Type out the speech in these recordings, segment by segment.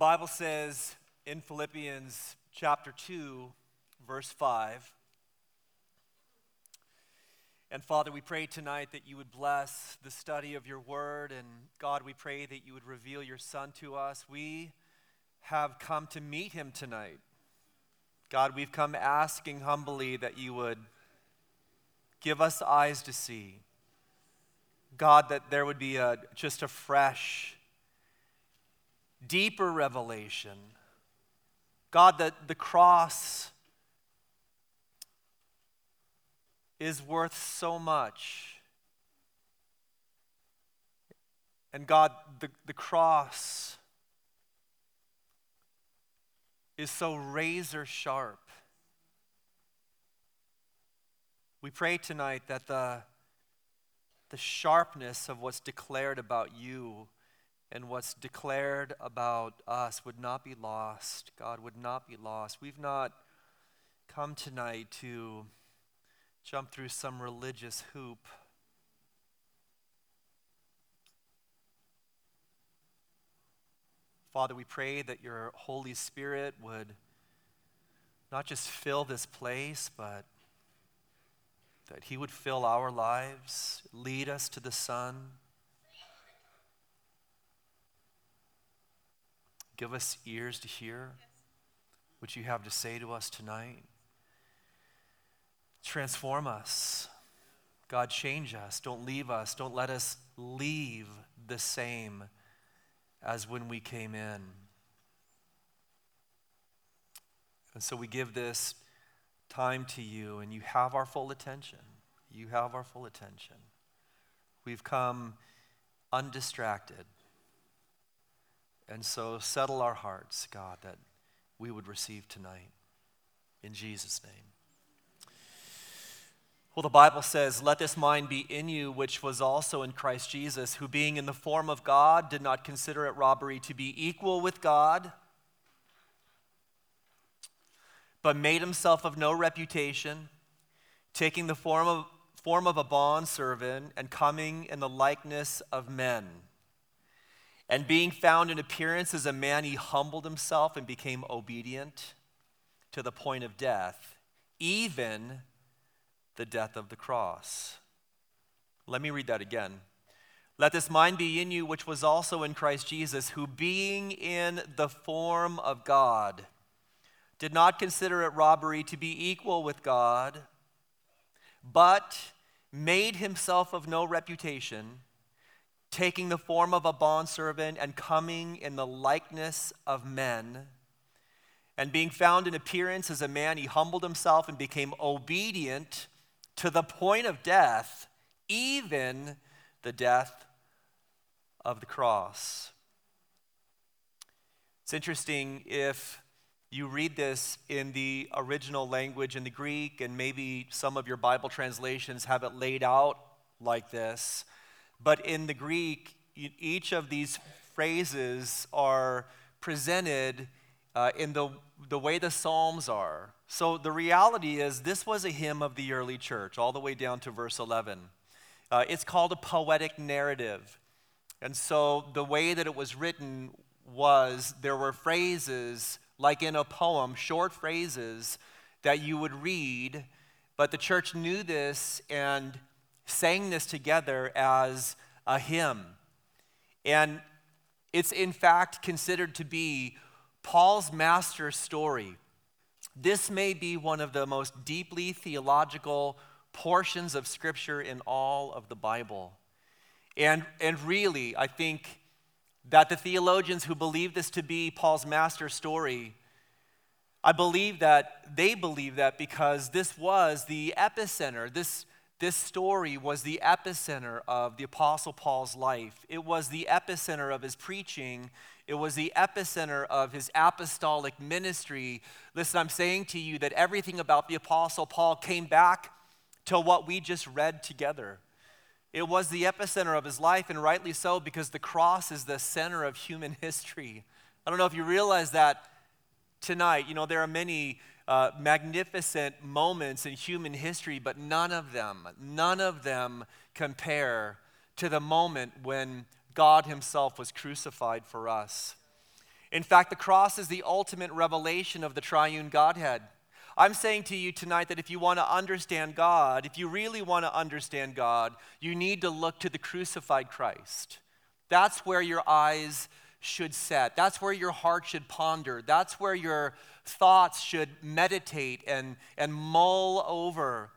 Bible says in Philippians chapter 2, verse 5. And Father, we pray tonight that you would bless the study of your word. And God, we pray that you would reveal your son to us. We have come to meet him tonight. God, we've come asking humbly that you would give us eyes to see. God, that there would be a, just a fresh, deeper revelation. God, that the cross is worth so much. And God, the, the cross is so razor sharp. We pray tonight that the, the sharpness of what's declared about you and what's declared about us would not be lost. God would not be lost. We've not come tonight to jump through some religious hoop. Father, we pray that your Holy Spirit would not just fill this place, but that He would fill our lives, lead us to the Son. Give us ears to hear what you have to say to us tonight. Transform us. God, change us. Don't leave us. Don't let us leave the same as when we came in. And so we give this time to you, and you have our full attention. You have our full attention. We've come undistracted. And so settle our hearts, God, that we would receive tonight. In Jesus' name. Well, the Bible says, Let this mind be in you, which was also in Christ Jesus, who being in the form of God did not consider it robbery to be equal with God, but made himself of no reputation, taking the form of, form of a bondservant and coming in the likeness of men. And being found in appearance as a man, he humbled himself and became obedient to the point of death, even the death of the cross. Let me read that again. Let this mind be in you, which was also in Christ Jesus, who being in the form of God, did not consider it robbery to be equal with God, but made himself of no reputation, taking the form of a bondservant and coming in the likeness of men. And being found in appearance as a man, he humbled himself and became obedient to the point of death, even the death of the cross. It's interesting if you read this in the original language in the Greek, and maybe some of your Bible translations have it laid out like this. But in the Greek, each of these phrases are presented uh, in the, the way the Psalms are. So the reality is, this was a hymn of the early church, all the way down to verse 11. Uh, it's called a poetic narrative. And so the way that it was written was there were phrases, like in a poem, short phrases that you would read, but the church knew this and sang this together as a hymn. And it's in fact considered to be Paul's master story. This may be one of the most deeply theological portions of Scripture in all of the Bible. And, and really, I think that the theologians who believe this to be Paul's master story, I believe that they believe that because this was the epicenter. This, this story was the epicenter of the Apostle Paul's life. It was the epicenter of his preaching it was the epicenter of his apostolic ministry. Listen, I'm saying to you that everything about the Apostle Paul came back to what we just read together. It was the epicenter of his life, and rightly so, because the cross is the center of human history. I don't know if you realize that tonight. You know, there are many uh, magnificent moments in human history, but none of them, none of them compare to the moment when God Himself was crucified for us. In fact, the cross is the ultimate revelation of the triune Godhead. I'm saying to you tonight that if you want to understand God, if you really want to understand God, you need to look to the crucified Christ. That's where your eyes should set. That's where your heart should ponder. That's where your thoughts should meditate and, and mull over.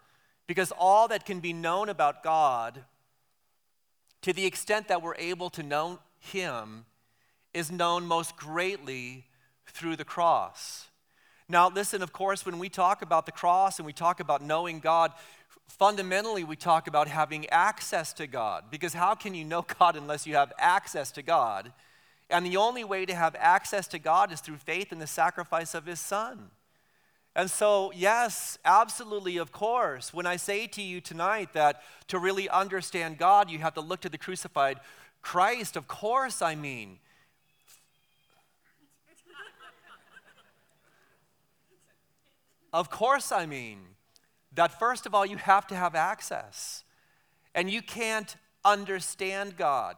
Because all that can be known about God, to the extent that we're able to know Him, is known most greatly through the cross. Now, listen, of course, when we talk about the cross and we talk about knowing God, fundamentally we talk about having access to God. Because how can you know God unless you have access to God? And the only way to have access to God is through faith in the sacrifice of His Son. And so, yes, absolutely, of course, when I say to you tonight that to really understand God, you have to look to the crucified Christ, of course, I mean. Of course, I mean that first of all, you have to have access. And you can't understand God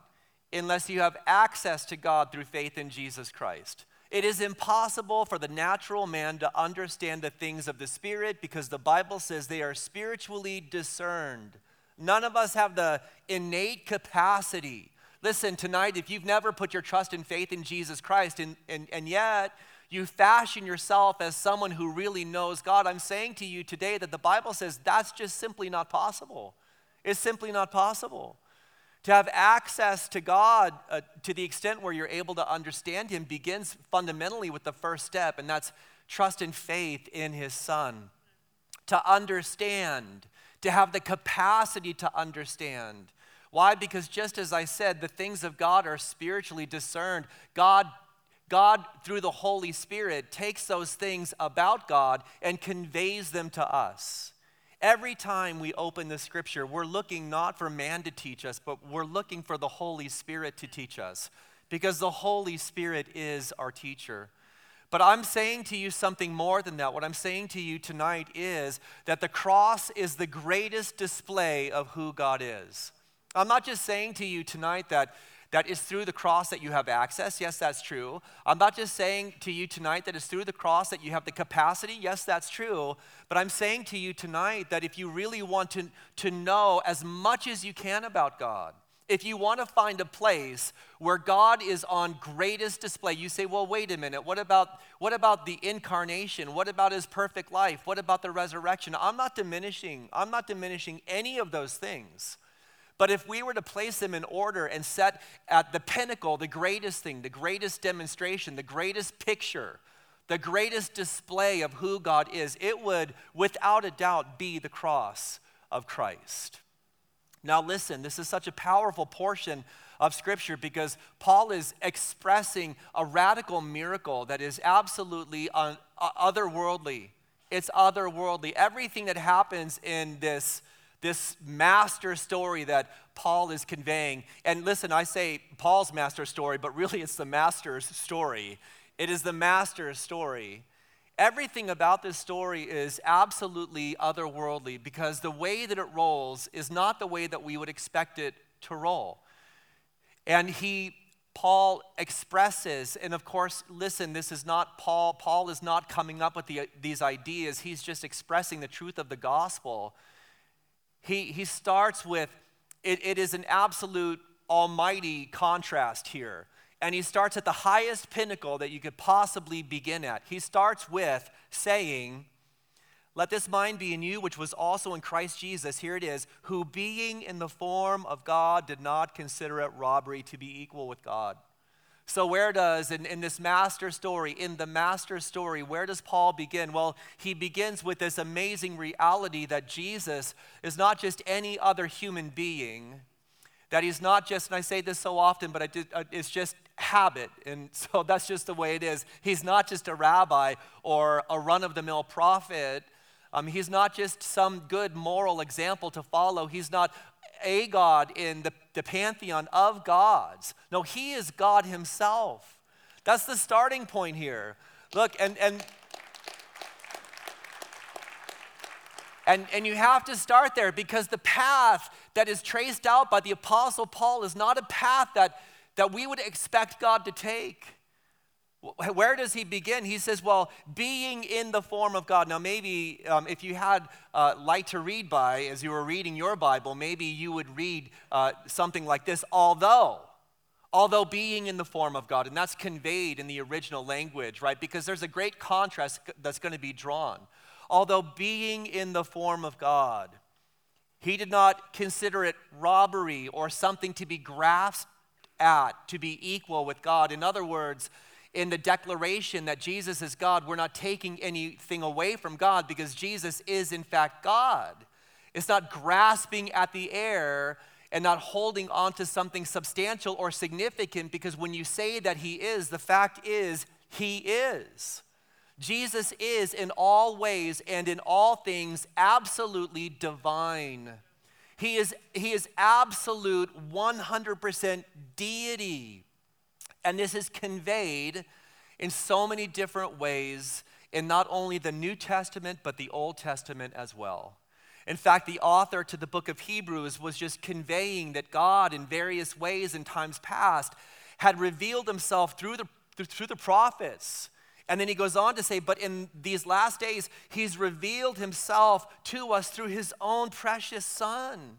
unless you have access to God through faith in Jesus Christ. It is impossible for the natural man to understand the things of the Spirit because the Bible says they are spiritually discerned. None of us have the innate capacity. Listen, tonight, if you've never put your trust and faith in Jesus Christ, and, and, and yet you fashion yourself as someone who really knows God, I'm saying to you today that the Bible says that's just simply not possible. It's simply not possible. To have access to God uh, to the extent where you're able to understand Him begins fundamentally with the first step, and that's trust and faith in His Son. To understand, to have the capacity to understand. Why? Because just as I said, the things of God are spiritually discerned. God God, through the Holy Spirit, takes those things about God and conveys them to us. Every time we open the scripture, we're looking not for man to teach us, but we're looking for the Holy Spirit to teach us because the Holy Spirit is our teacher. But I'm saying to you something more than that. What I'm saying to you tonight is that the cross is the greatest display of who God is. I'm not just saying to you tonight that that is through the cross that you have access. Yes, that's true. I'm not just saying to you tonight that it's through the cross that you have the capacity. Yes, that's true. But I'm saying to you tonight that if you really want to, to know as much as you can about God, if you want to find a place where God is on greatest display, you say, well, wait a minute, what about, what about the incarnation? What about his perfect life? What about the resurrection? I'm not diminishing, I'm not diminishing any of those things. But if we were to place them in order and set at the pinnacle the greatest thing, the greatest demonstration, the greatest picture, the greatest display of who God is, it would, without a doubt, be the cross of Christ. Now, listen, this is such a powerful portion of Scripture because Paul is expressing a radical miracle that is absolutely otherworldly. It's otherworldly. Everything that happens in this this master story that Paul is conveying. And listen, I say Paul's master story, but really it's the master's story. It is the master's story. Everything about this story is absolutely otherworldly because the way that it rolls is not the way that we would expect it to roll. And he Paul expresses, and of course, listen, this is not Paul. Paul is not coming up with the, these ideas. He's just expressing the truth of the gospel he, he starts with it, it is an absolute almighty contrast here. And he starts at the highest pinnacle that you could possibly begin at. He starts with saying, Let this mind be in you, which was also in Christ Jesus. Here it is, who being in the form of God did not consider it robbery to be equal with God so, where does, in, in this master story, in the master story, where does Paul begin? Well, he begins with this amazing reality that Jesus is not just any other human being, that he's not just, and I say this so often, but did, uh, it's just habit. And so that's just the way it is. He's not just a rabbi or a run of the mill prophet. Um, he's not just some good moral example to follow. He's not a God in the, the pantheon of gods. No, he is God himself. That's the starting point here. Look, and, and, and, and you have to start there because the path that is traced out by the Apostle Paul is not a path that, that we would expect God to take. Where does he begin? He says, well, being in the form of God. Now, maybe um, if you had uh, light to read by as you were reading your Bible, maybe you would read uh, something like this, although. Although being in the form of God, and that's conveyed in the original language, right? Because there's a great contrast that's going to be drawn. Although being in the form of God, he did not consider it robbery or something to be grasped at, to be equal with God. In other words, in the declaration that Jesus is God, we're not taking anything away from God because Jesus is, in fact, God. It's not grasping at the air and not holding on to something substantial or significant because when you say that He is, the fact is, He is. Jesus is in all ways and in all things absolutely divine. He is, he is absolute 100% deity. And this is conveyed in so many different ways in not only the New Testament, but the Old Testament as well. In fact, the author to the book of Hebrews was just conveying that God, in various ways in times past, had revealed himself through the, through the prophets. And then he goes on to say, but in these last days, he's revealed himself to us through his own precious Son.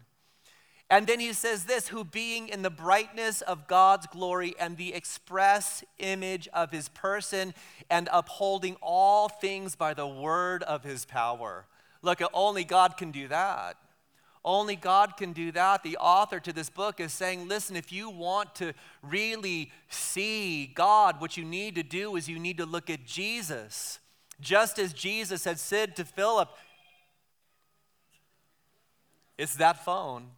And then he says this who being in the brightness of God's glory and the express image of his person and upholding all things by the word of his power. Look, only God can do that. Only God can do that. The author to this book is saying, listen, if you want to really see God, what you need to do is you need to look at Jesus. Just as Jesus had said to Philip, it's that phone.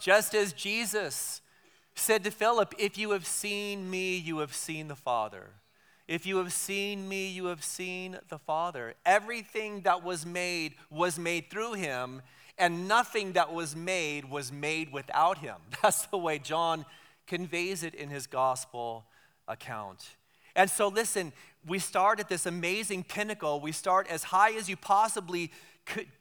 Just as Jesus said to Philip, If you have seen me, you have seen the Father. If you have seen me, you have seen the Father. Everything that was made was made through him, and nothing that was made was made without him. That's the way John conveys it in his gospel account. And so, listen, we start at this amazing pinnacle. We start as high as you possibly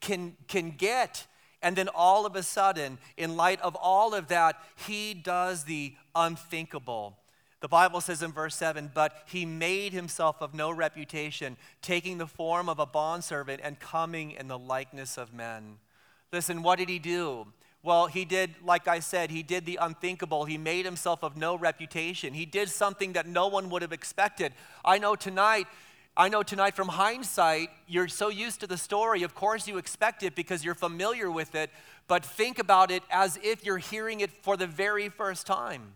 can, can get and then all of a sudden, in light of all of that, he does the unthinkable. The Bible says in verse 7 But he made himself of no reputation, taking the form of a bondservant and coming in the likeness of men. Listen, what did he do? Well, he did, like I said, he did the unthinkable. He made himself of no reputation. He did something that no one would have expected. I know tonight I know tonight from hindsight, you're so used to the story. Of course, you expect it because you're familiar with it, but think about it as if you're hearing it for the very first time.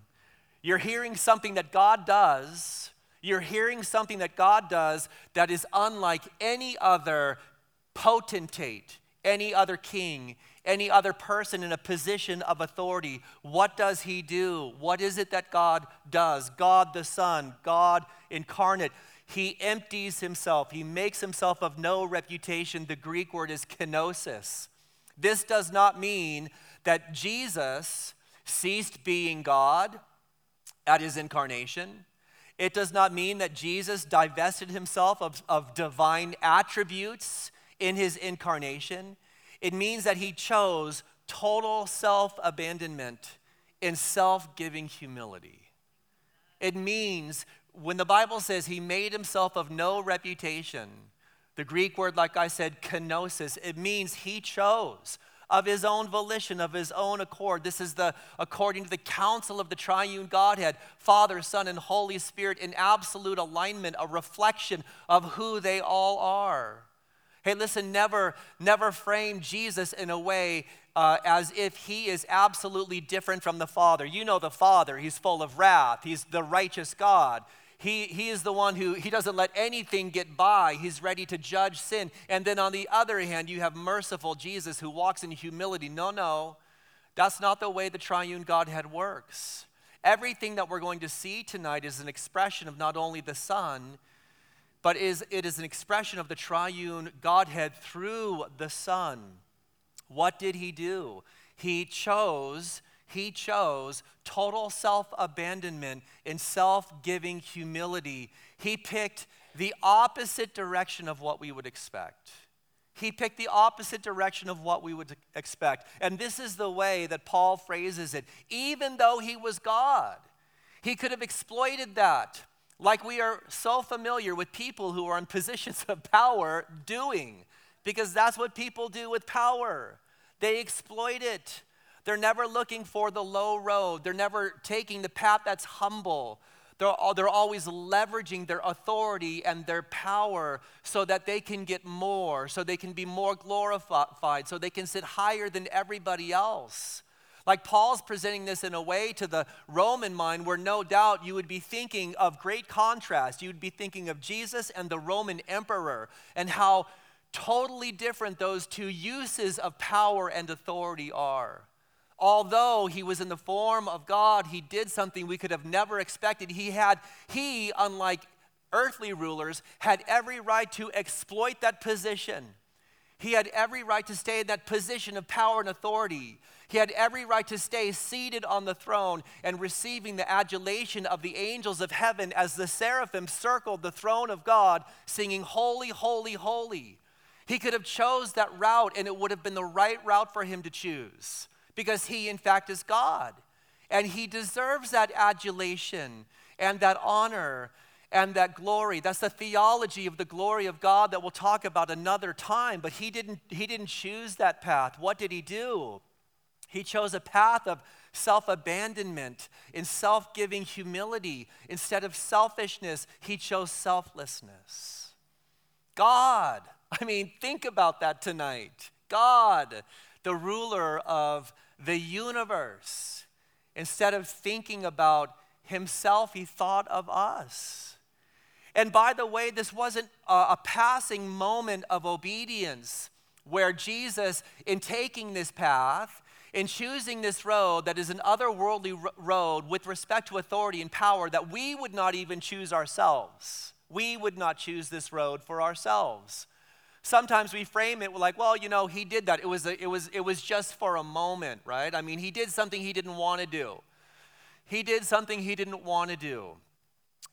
You're hearing something that God does. You're hearing something that God does that is unlike any other potentate, any other king, any other person in a position of authority. What does he do? What is it that God does? God the Son, God incarnate. He empties himself, he makes himself of no reputation. The Greek word is kenosis. This does not mean that Jesus ceased being God at his incarnation. It does not mean that Jesus divested himself of, of divine attributes in his incarnation. It means that he chose total self abandonment in self giving humility. It means when the Bible says he made himself of no reputation, the Greek word, like I said, kenosis, it means he chose of his own volition, of his own accord. This is the according to the counsel of the triune Godhead, Father, Son, and Holy Spirit in absolute alignment, a reflection of who they all are. Hey, listen, never, never frame Jesus in a way uh, as if he is absolutely different from the Father. You know the Father, he's full of wrath, he's the righteous God. He, he is the one who he doesn't let anything get by. He's ready to judge sin. And then on the other hand, you have merciful Jesus who walks in humility. No, no, that's not the way the triune Godhead works. Everything that we're going to see tonight is an expression of not only the Son, but is, it is an expression of the triune Godhead through the Son. What did he do? He chose he chose total self abandonment and self giving humility. He picked the opposite direction of what we would expect. He picked the opposite direction of what we would expect. And this is the way that Paul phrases it. Even though he was God, he could have exploited that like we are so familiar with people who are in positions of power doing, because that's what people do with power. They exploit it. They're never looking for the low road, they're never taking the path that's humble. They're, they're always leveraging their authority and their power so that they can get more, so they can be more glorified, so they can sit higher than everybody else. Like Paul's presenting this in a way to the Roman mind where no doubt you would be thinking of great contrast. You would be thinking of Jesus and the Roman emperor and how totally different those two uses of power and authority are. Although he was in the form of God, he did something we could have never expected. He had, he, unlike earthly rulers, had every right to exploit that position. He had every right to stay in that position of power and authority. He had every right to stay seated on the throne and receiving the adulation of the angels of heaven as the seraphim circled the throne of God, singing, Holy, holy, holy. He could have chose that route and it would have been the right route for him to choose because he, in fact, is God. And he deserves that adulation and that honor and that glory. That's the theology of the glory of God that we'll talk about another time. But he didn't, he didn't choose that path. What did he do? He chose a path of self abandonment, in self giving humility. Instead of selfishness, he chose selflessness. God, I mean, think about that tonight. God, the ruler of the universe. Instead of thinking about himself, he thought of us. And by the way, this wasn't a, passing moment of obedience where Jesus, in taking this path, in choosing this road that is an otherworldly road with respect to authority and power that we would not even choose ourselves. We would not choose this road for ourselves. Sometimes we frame it like, well, you know, he did that. It was, a, it, was, it was just for a moment, right? I mean, he did something he didn't want to do. He did something he didn't want to do.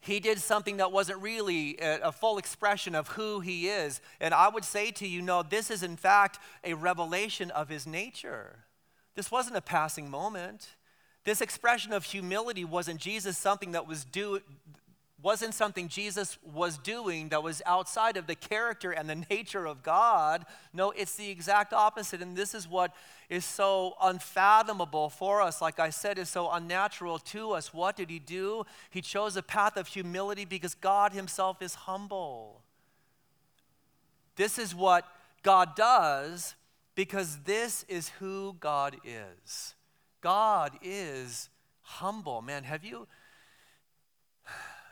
He did something that wasn't really a, a, full expression of who he is. And I would say to you, no, this is in fact a revelation of his nature. This wasn't a passing moment. This expression of humility wasn't Jesus something that was do wasn't something Jesus was doing that was outside of the character and the nature of God. No, it's the exact opposite. And this is what is so unfathomable for us. Like I said, is so unnatural to us. What did he do? He chose a path of humility because God himself is humble. This is what God does because this is who God is. God is humble. Man, have you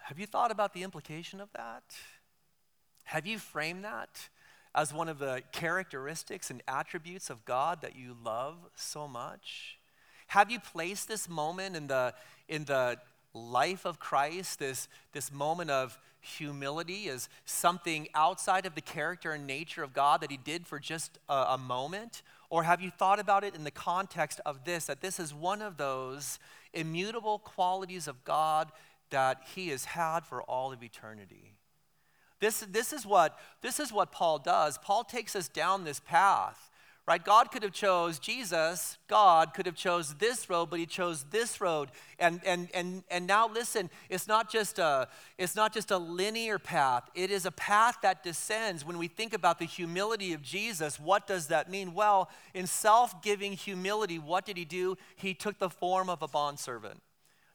have you thought about the implication of that? Have you framed that as one of the characteristics and attributes of God that you love so much? Have you placed this moment in the in the life of Christ, this, this moment of humility as something outside of the character and nature of God that He did for just a, a, moment? Or have you thought about it in the context of this, that this is one of those immutable qualities of God that He has had for all of eternity? This, this, is what, this is what Paul does. Paul takes us down this path right? God could have chose jesus god could have chose this road but he chose this road. And and and and now listen it's not just a it's not just a linear path. It is a path that descends. When we think about the humility of jesus what does that mean? Well in self-giving humility what did he do? He took the form of a bondservant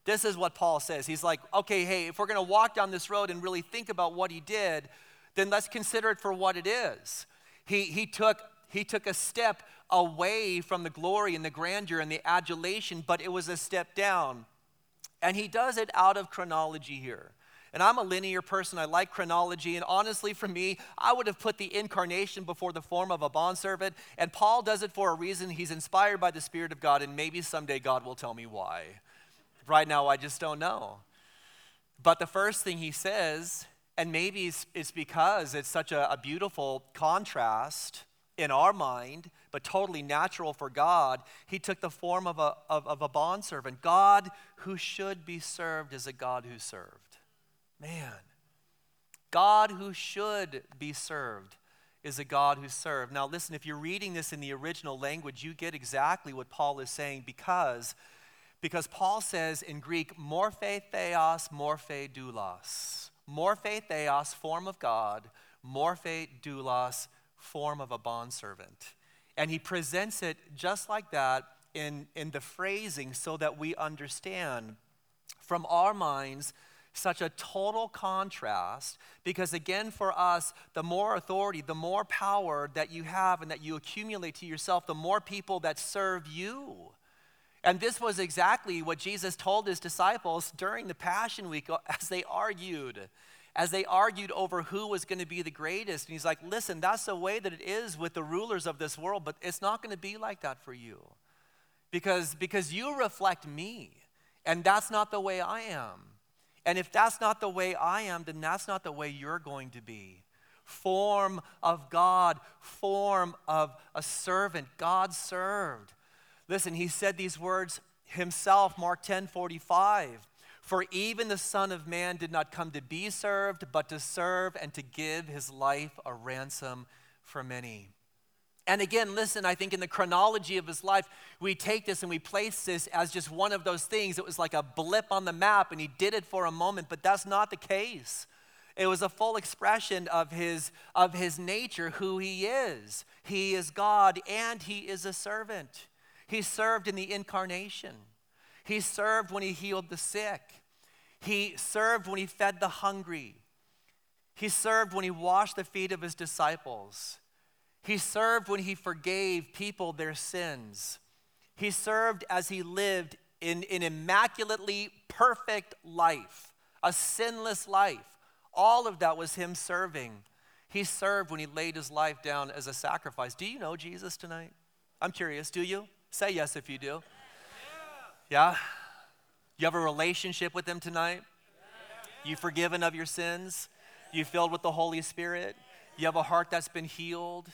this is what paul says he's like okay hey if we're going to walk down this road and really think about what he did then let's consider it for what it is he, he took he took a step away from the glory and the grandeur and the adulation, but it was a step down. And he does it out of chronology here. And I'm a linear person. I like chronology. And honestly, for me, I would have put the incarnation before the form of a bondservant. And Paul does it for a reason. He's inspired by the Spirit of God, and maybe someday God will tell me why. Right now, I just don't know. But the first thing he says, and maybe it's, it's because it's such a, a beautiful contrast in our mind, but totally natural for God, he took the form of a, of, of a bondservant. God who should be served is a God who served. Man, God who should be served is a God who served. Now, listen, if you're reading this in the original language, you get exactly what Paul is saying because Because Paul says in Greek, morphe theos, morphe doulos. Morphe theos, form of God, morphe doulos, form of a bondservant. And he presents it just like that in, in the phrasing so that we understand from our minds such a total contrast because, again, for us, the more authority, the more power that you have and that you accumulate to yourself, the more people that serve you. And this was exactly what Jesus told his disciples during the Passion Week uh, as they argued, as they argued over who was going to be the greatest. And he's like, listen, that's the way that it is with the rulers of this world, but it's not going to be like that for you because, because you reflect me, and that's not the way I am. And if that's not the way I am, then that's not the way you're going to be. Form of God, form of a servant, God served. Listen, he said these words himself, Mark 10 45. For even the Son of Man did not come to be served, but to serve and to give his life a ransom for many. And again, listen, I think in the chronology of his life, we take this and we place this as just one of those things. It was like a blip on the map, and he did it for a moment, but that's not the case. It was a full expression of his, of his nature, who he is. He is God and he is a servant. He served in the incarnation, he served when he healed the sick, he served when he fed the hungry, he served when he washed the feet of his disciples. He served when he forgave people their sins. He served as he lived in an immaculately perfect life, a sinless life. All of that was him serving. He served when he laid his life down as a sacrifice. Do you know Jesus tonight? I'm curious. Do you? Say yes if you do. Yeah? You have a relationship with him tonight? You forgiven of your sins? You filled with the Holy Spirit? You have a heart that's been healed?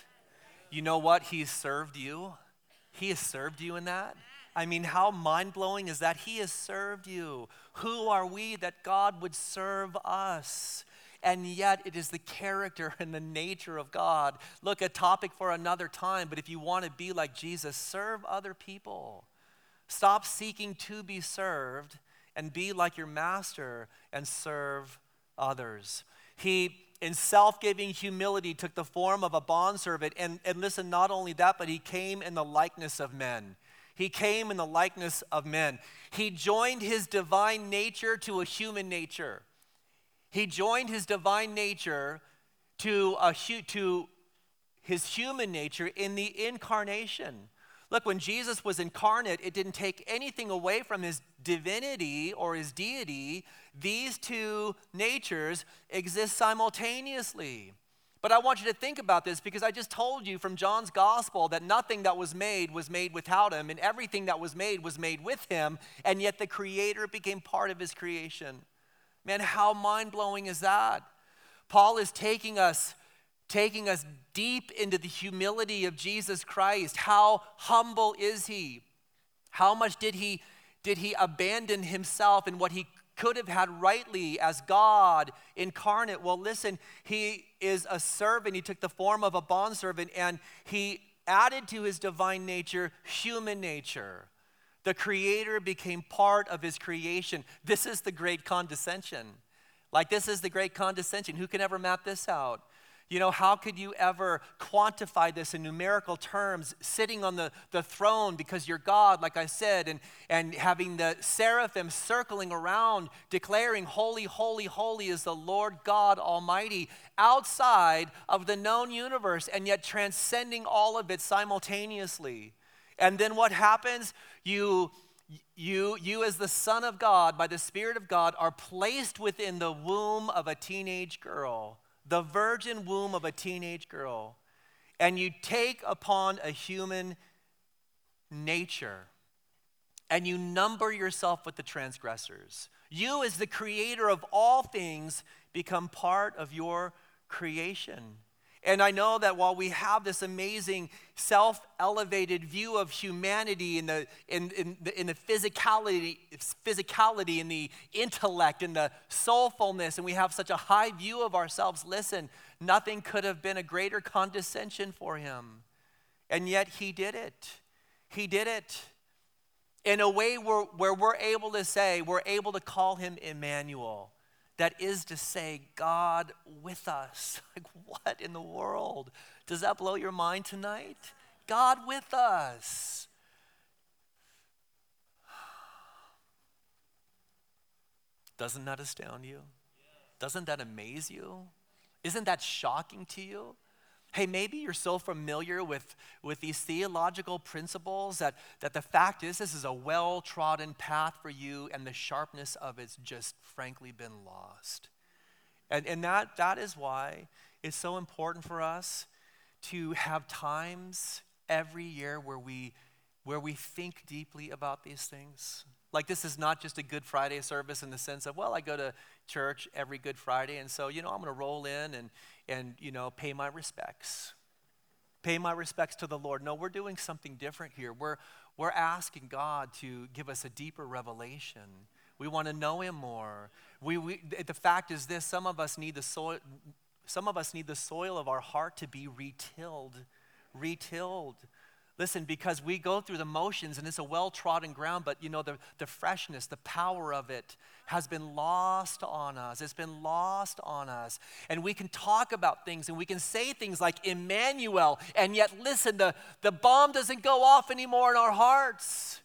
You know what? He's served you. He has served you in that. I mean, how mind blowing is that? He has served you. Who are we that God would serve us? And yet, it is the character and the nature of God. Look, a topic for another time, but if you want to be like Jesus, serve other people. Stop seeking to be served and be like your master and serve others. He in self giving humility, took the form of a bondservant. And, and listen, not only that, but he came in the likeness of men. He came in the likeness of men. He joined his divine nature to a human nature. He joined his divine nature to, a, to his human nature in the incarnation. Look, when Jesus was incarnate, it didn't take anything away from his divinity or his deity. These two natures exist simultaneously. But I want you to think about this because I just told you from John's gospel that nothing that was made was made without him, and everything that was made was made with him, and yet the creator became part of his creation. Man, how mind blowing is that? Paul is taking us taking us deep into the humility of Jesus Christ. How humble is he? How much did he did he abandon himself and what he could have had rightly as God incarnate? Well, listen, he is a servant. He took the form of a bondservant and he added to his divine nature human nature. The creator became part of his creation. This is the great condescension. Like, this is the great condescension. Who can ever map this out? You know, how could you ever quantify this in numerical terms, sitting on the, the throne because you're God, like I said, and, and having the seraphim circling around, declaring, Holy, holy, holy is the Lord God Almighty, outside of the known universe, and yet transcending all of it simultaneously. And then what happens? You you, you as the Son of God, by the Spirit of God, are placed within the womb of a teenage girl the virgin womb of a teenage girl, and you take upon a human nature and you number yourself with the transgressors. You, as the creator of all things, become part of your creation. And I know that while we have this amazing self elevated view of humanity in the, in, in, the, in the physicality, physicality, in the intellect, in the soulfulness, and we have such a high view of ourselves, listen, nothing could have been a greater condescension for him. And yet he did it. He did it. in a way where, where we're able to say, we're able to call him Emmanuel. That is to say, God with us. Like, what in the world? Does that blow your mind tonight? God with us. Doesn't that astound you? Doesn't that amaze you? Isn't that shocking to you? Hey, maybe you're so familiar with, with these theological principles that, that the fact is this is a well trodden path for you, and the sharpness of it's just frankly been lost. And, and that, that is why it's so important for us to have times every year where we, where we think deeply about these things. Like, this is not just a Good Friday service in the sense of, well, I go to church every Good Friday, and so, you know, I'm going to roll in and, and, you know, pay my respects. Pay my respects to the Lord. No, we're doing something different here. We're, we're asking God to give us a deeper revelation. We want to know Him more. We, we, the fact is this some of us need the soil. Some of us need the soil of our heart to be retilled, retilled. Listen, because we go through the motions and it's a well trodden ground, but you know, the, the freshness, the power of it has been lost on us. It's been lost on us. And we can talk about things and we can say things like Emmanuel, and yet, listen, the, the bomb doesn't go off anymore in our hearts.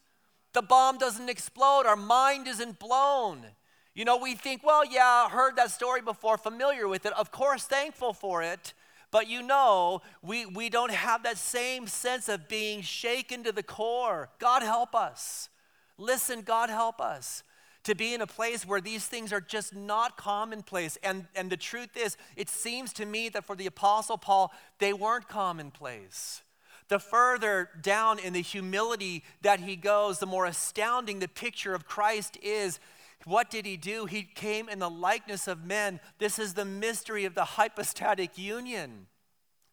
The bomb doesn't explode. Our mind isn't blown. You know, we think, well, yeah, I heard that story before, familiar with it. Of course, thankful for it. But you know, we, we don't have that same sense of being shaken to the core. God help us. Listen, God help us to be in a place where these things are just not commonplace. And, and the truth is, it seems to me that for the Apostle Paul, they weren't commonplace. The further down in the humility that he goes, the more astounding the picture of Christ is what did he do? He came in the likeness of men. This is the mystery of the hypostatic union.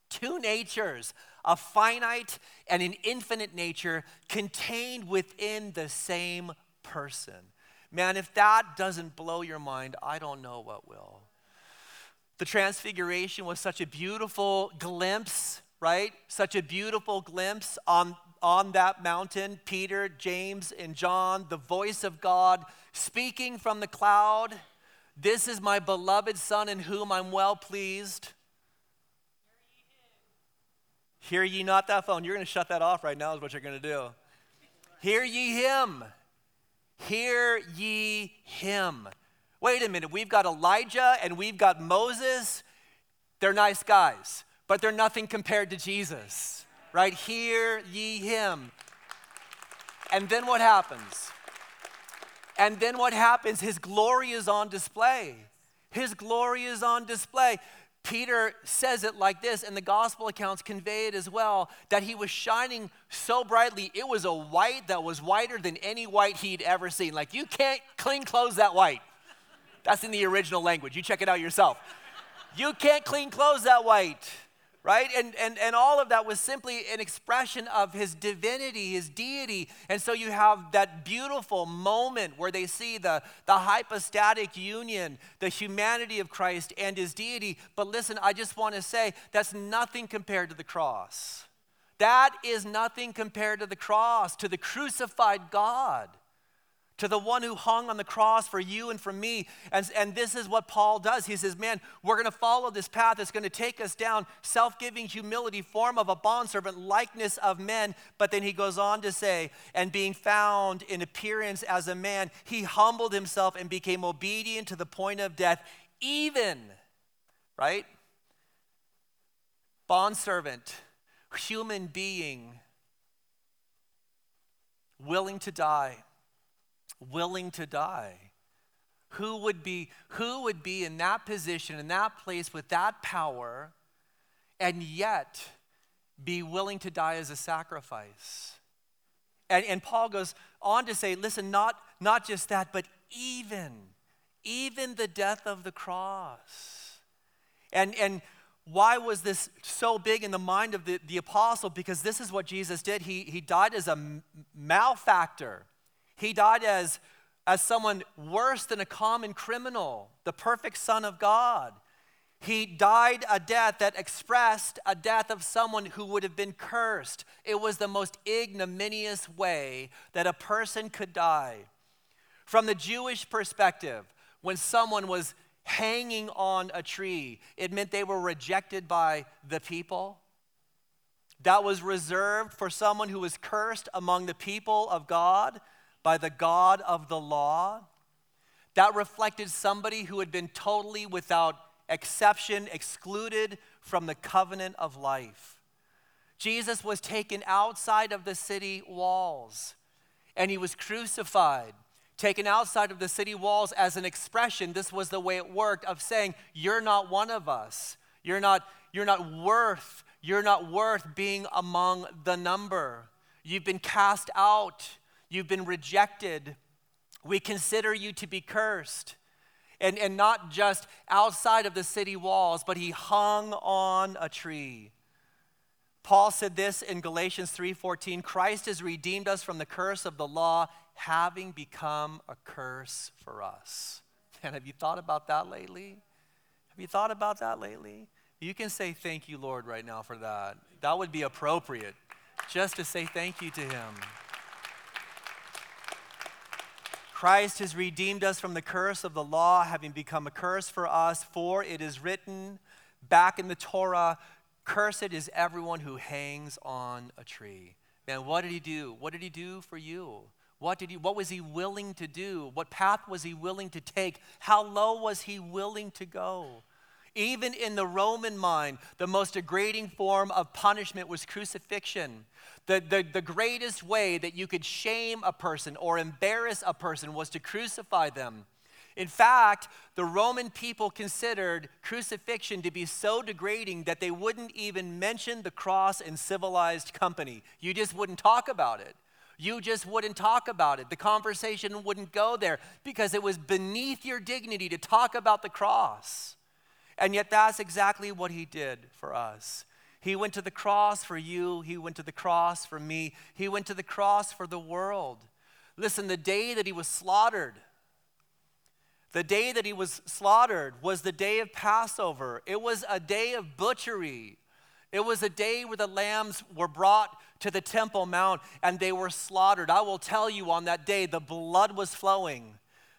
Two natures, a finite and an infinite nature, contained within the same person. Man, if that doesn't blow your mind, I don't know what will. The Transfiguration was such a beautiful glimpse, right? Such a beautiful glimpse on, on that mountain. Peter, James, and John, the voice of God speaking from the cloud, This is my beloved Son in whom I'm well pleased. Hear ye not that phone. You're going to shut that off right now, is what you're going to do. Hear ye him. Hear ye him. Wait a minute. We've got Elijah and we've got Moses. They're nice guys, but they're nothing compared to Jesus, right? Hear ye him. And then what happens? And then what happens? His glory is on display. His glory is on display. Peter says it like this, and the gospel accounts convey it as well that he was shining so brightly, it was a white that was whiter than any white he'd ever seen. Like, you can't clean clothes that white. That's in the original language. You check it out yourself. You can't clean clothes that white right? And, and, and all of that was simply an expression of his divinity, his deity. And so you have that beautiful moment where they see the, the hypostatic union, the humanity of Christ and his deity. But listen, I just want to say that's nothing compared to the cross. That is nothing compared to the cross, to the crucified God to the one who hung on the cross for you and for me. And, and this is what Paul does. He says, Man, we're going to follow this path. It's going to take us down self giving humility, form of a bondservant, likeness of men. But then he goes on to say, And being found in appearance as a man, he humbled himself and became obedient to the point of death, even, right? Bondservant, human being, willing to die willing to die? Who would be, who would be in that position, in that place with that power, and yet be willing to die as a sacrifice? And, and Paul goes on to say, listen, not, not just that, but even, even the death of the cross. And, and why was this so big in the mind of the, the apostle? Because this is what Jesus did. He, he died as a malefactor. He died as, as someone worse than a common criminal, the perfect Son of God. He died a death that expressed a death of someone who would have been cursed. It was the most ignominious way that a person could die. From the Jewish perspective, when someone was hanging on a tree, it meant they were rejected by the people. That was reserved for someone who was cursed among the people of God by the God of the law. That reflected somebody who had been totally without exception, excluded from the covenant of life. Jesus was taken outside of the city walls and he was crucified, taken outside of the city walls as an expression. This was the way it worked of saying, You're not one of us. You're not, you're not worth, you're not worth being among the number. You've been cast out, you've been rejected. We consider you to be cursed and, and not just outside of the city walls, but he hung on a tree. Paul said this in Galatians 3:14, Christ has redeemed us from the curse of the law, having become a curse for us. And have you thought about that lately? Have you thought about that lately? You can say thank you, Lord, right now for that. That would be appropriate just to say thank you to him. Christ has redeemed us from the curse of the law, having become a curse for us, for it is written back in the Torah, Cursed is everyone who hangs on a tree. Man, what did he do? What did he do for you? What, did he, what was he willing to do? What path was he willing to take? How low was he willing to go? Even in the Roman mind, the most degrading form of punishment was crucifixion. The, the, the greatest way that you could shame a person or embarrass a person was to crucify them. In fact, the Roman people considered crucifixion to be so degrading that they wouldn't even mention the cross in civilized company. You just wouldn't talk about it. You just wouldn't talk about it. The conversation wouldn't go there because it was beneath your dignity to talk about the cross. And yet, that's exactly what he did for us. He went to the cross for you. He went to the cross for me. He went to the cross for the world. Listen, the day that he was slaughtered, the day that he was slaughtered was the day of Passover. It was a day of butchery. It was a day where the lambs were brought to the Temple Mount and they were slaughtered. I will tell you on that day, the blood was flowing.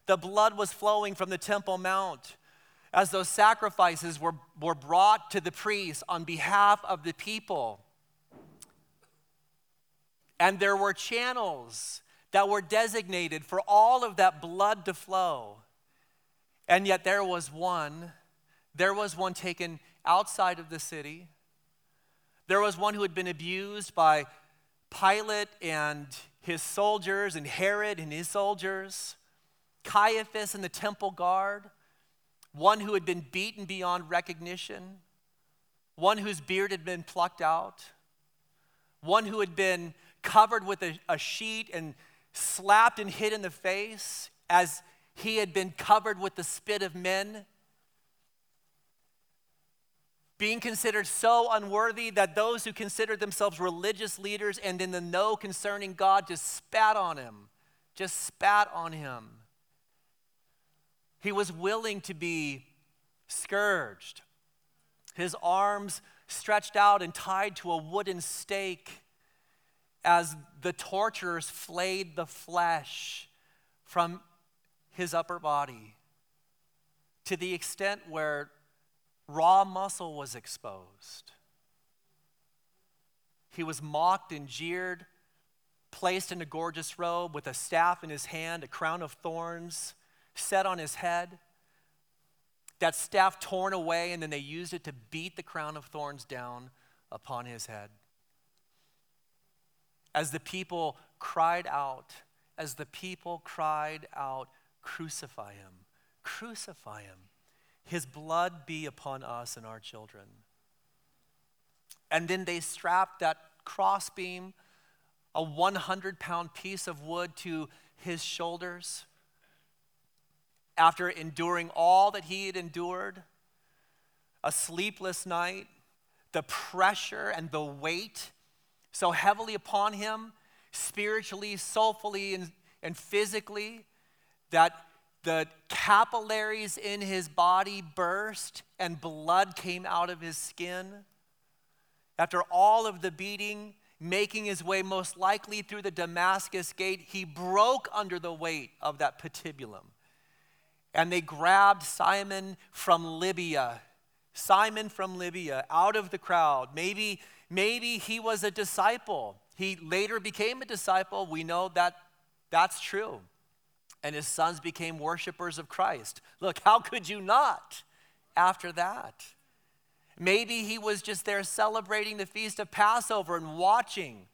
The blood was flowing from the Temple Mount as those sacrifices were, were brought to the priests on behalf of the people. And there were channels that were designated for all of that blood to flow. And yet there was one, there was one taken outside of the city. There was one who had been abused by Pilate and his soldiers, and Herod and his soldiers, Caiaphas and the temple guard one who had been beaten beyond recognition, one whose beard had been plucked out, one who had been covered with a, a sheet and slapped and hit in the face as he had been covered with the spit of men. Being considered so unworthy that those who considered themselves religious leaders and in the know concerning God just spat on him, just spat on him. He was willing to be scourged, his arms stretched out and tied to a wooden stake as the torturers flayed the flesh from his upper body to the extent where raw muscle was exposed. He was mocked and jeered, placed in a gorgeous robe with a staff in his hand, a crown of thorns set on his head, that staff torn away, and then they used it to beat the crown of thorns down upon his head. As the people cried out, as the people cried out, Crucify him, crucify him. His blood be upon us and our children. And then they strapped that crossbeam, a 100 pound piece of wood, to his shoulders after enduring all that he had endured, a sleepless night, the pressure and the weight so heavily upon him, spiritually, soulfully, and, and physically, that the capillaries in his body burst and blood came out of his skin. After all of the beating, making his way most likely through the Damascus gate, he broke under the weight of that patibulum. And they grabbed Simon from Libya, Simon from Libya, out of the crowd. Maybe, maybe he was a disciple. He later became a disciple. We know that that's true. And his sons became worshipers of Christ. Look, how could you not after that? Maybe he was just there celebrating the feast of Passover and watching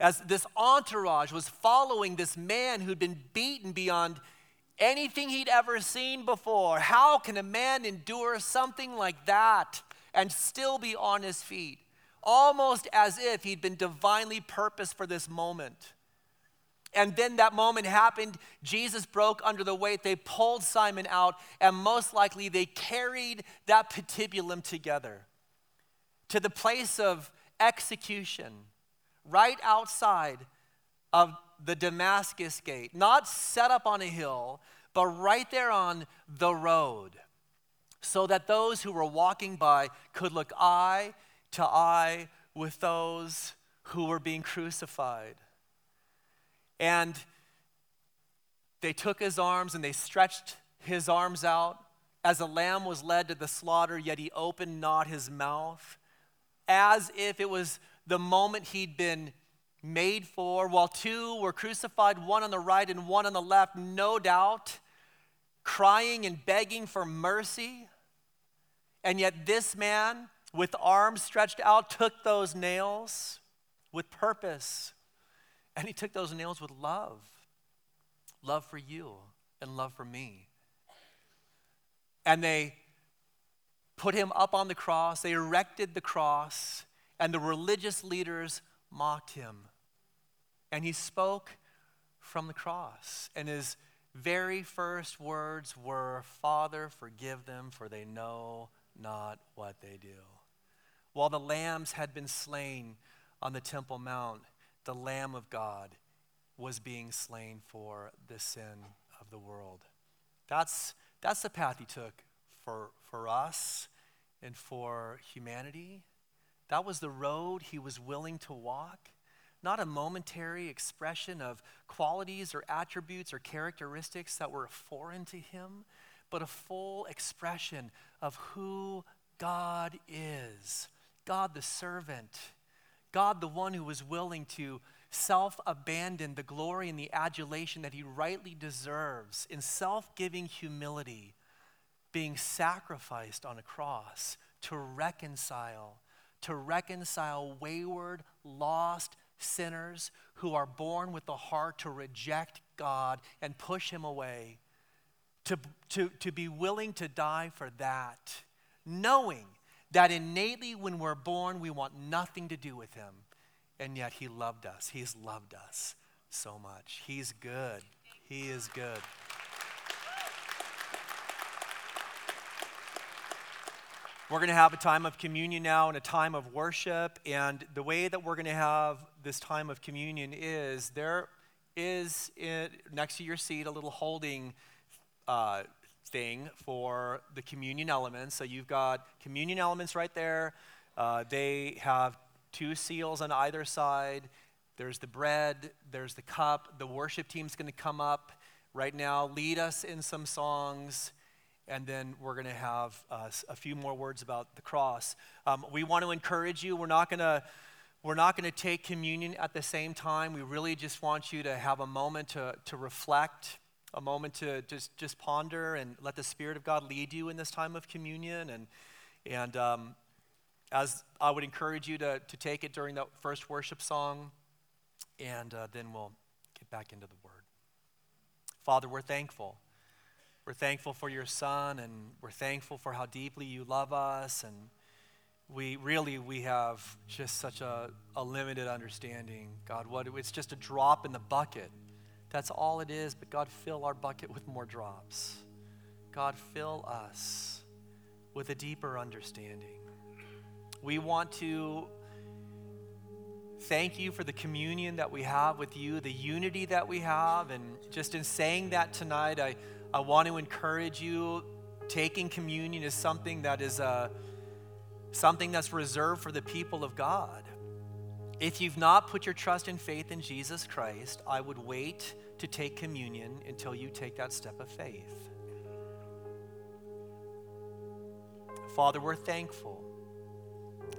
as this entourage was following this man who'd been beaten beyond anything he'd ever seen before. How can a man endure something like that and still be on his feet? Almost as if he'd been divinely purposed for this moment. And then that moment happened. Jesus broke under the weight. They pulled Simon out, and most likely they carried that patibulum together to the place of execution, right outside of the Damascus gate, not set up on a hill, but right there on the road, so that those who were walking by could look eye to eye with those who were being crucified. And they took his arms and they stretched his arms out as a lamb was led to the slaughter, yet he opened not his mouth, as if it was the moment he'd been made for, while two were crucified, one on the right and one on the left, no doubt, crying and begging for mercy. And yet, this man, with arms stretched out, took those nails with purpose. And he took those nails with love love for you and love for me. And they put him up on the cross, they erected the cross, and the religious leaders mocked him. And he spoke from the cross. And his very first words were, Father, forgive them, for they know not what they do. While the lambs had been slain on the Temple Mount, the Lamb of God was being slain for the sin of the world. That's, that's the path he took for, for us and for humanity. That was the road he was willing to walk. Not a momentary expression of qualities or attributes or characteristics that were foreign to him, but a full expression of who God is God the servant, God the one who was willing to self abandon the glory and the adulation that he rightly deserves in self giving humility, being sacrificed on a cross to reconcile, to reconcile wayward, lost, sinners who are born with the heart to reject God and push Him away, to, to, to be willing to die for that, knowing that innately when we're born, we want nothing to do with Him. And yet He loved us. He's loved us so much. He's good. He is good. We're going to have a time of communion now and a time of worship. And the way that we're going to have this time of communion is there is in, next to your seat a little holding uh, thing for the communion elements. So you've got communion elements right there. Uh, they have two seals on either side. There's the bread, there's the cup. The worship team's going to come up right now, lead us in some songs and then we're going to have uh, a few more words about the cross. Um, we want to encourage you. We're not going to we're not going to take communion at the same time. We really just want you to have a moment to, to reflect, a moment to just, just ponder and let the Spirit of God lead you in this time of communion. And, and um, as I would encourage you to, to take it during the first worship song, and uh, then we'll get back into the Word. Father, we're thankful we're thankful for your son, and we're thankful for how deeply you love us. And we really, we have just such a, a limited understanding. God, what it's just a drop in the bucket. That's all it is. But God, fill our bucket with more drops. God, fill us with a deeper understanding. We want to thank you for the communion that we have with you, the unity that we have. And just in saying that tonight, I, I want to encourage you. Taking communion is something that is uh, something that's reserved for the people of God. If you've not put your trust and faith in Jesus Christ, I would wait to take communion until you take that step of faith. Father, we're thankful.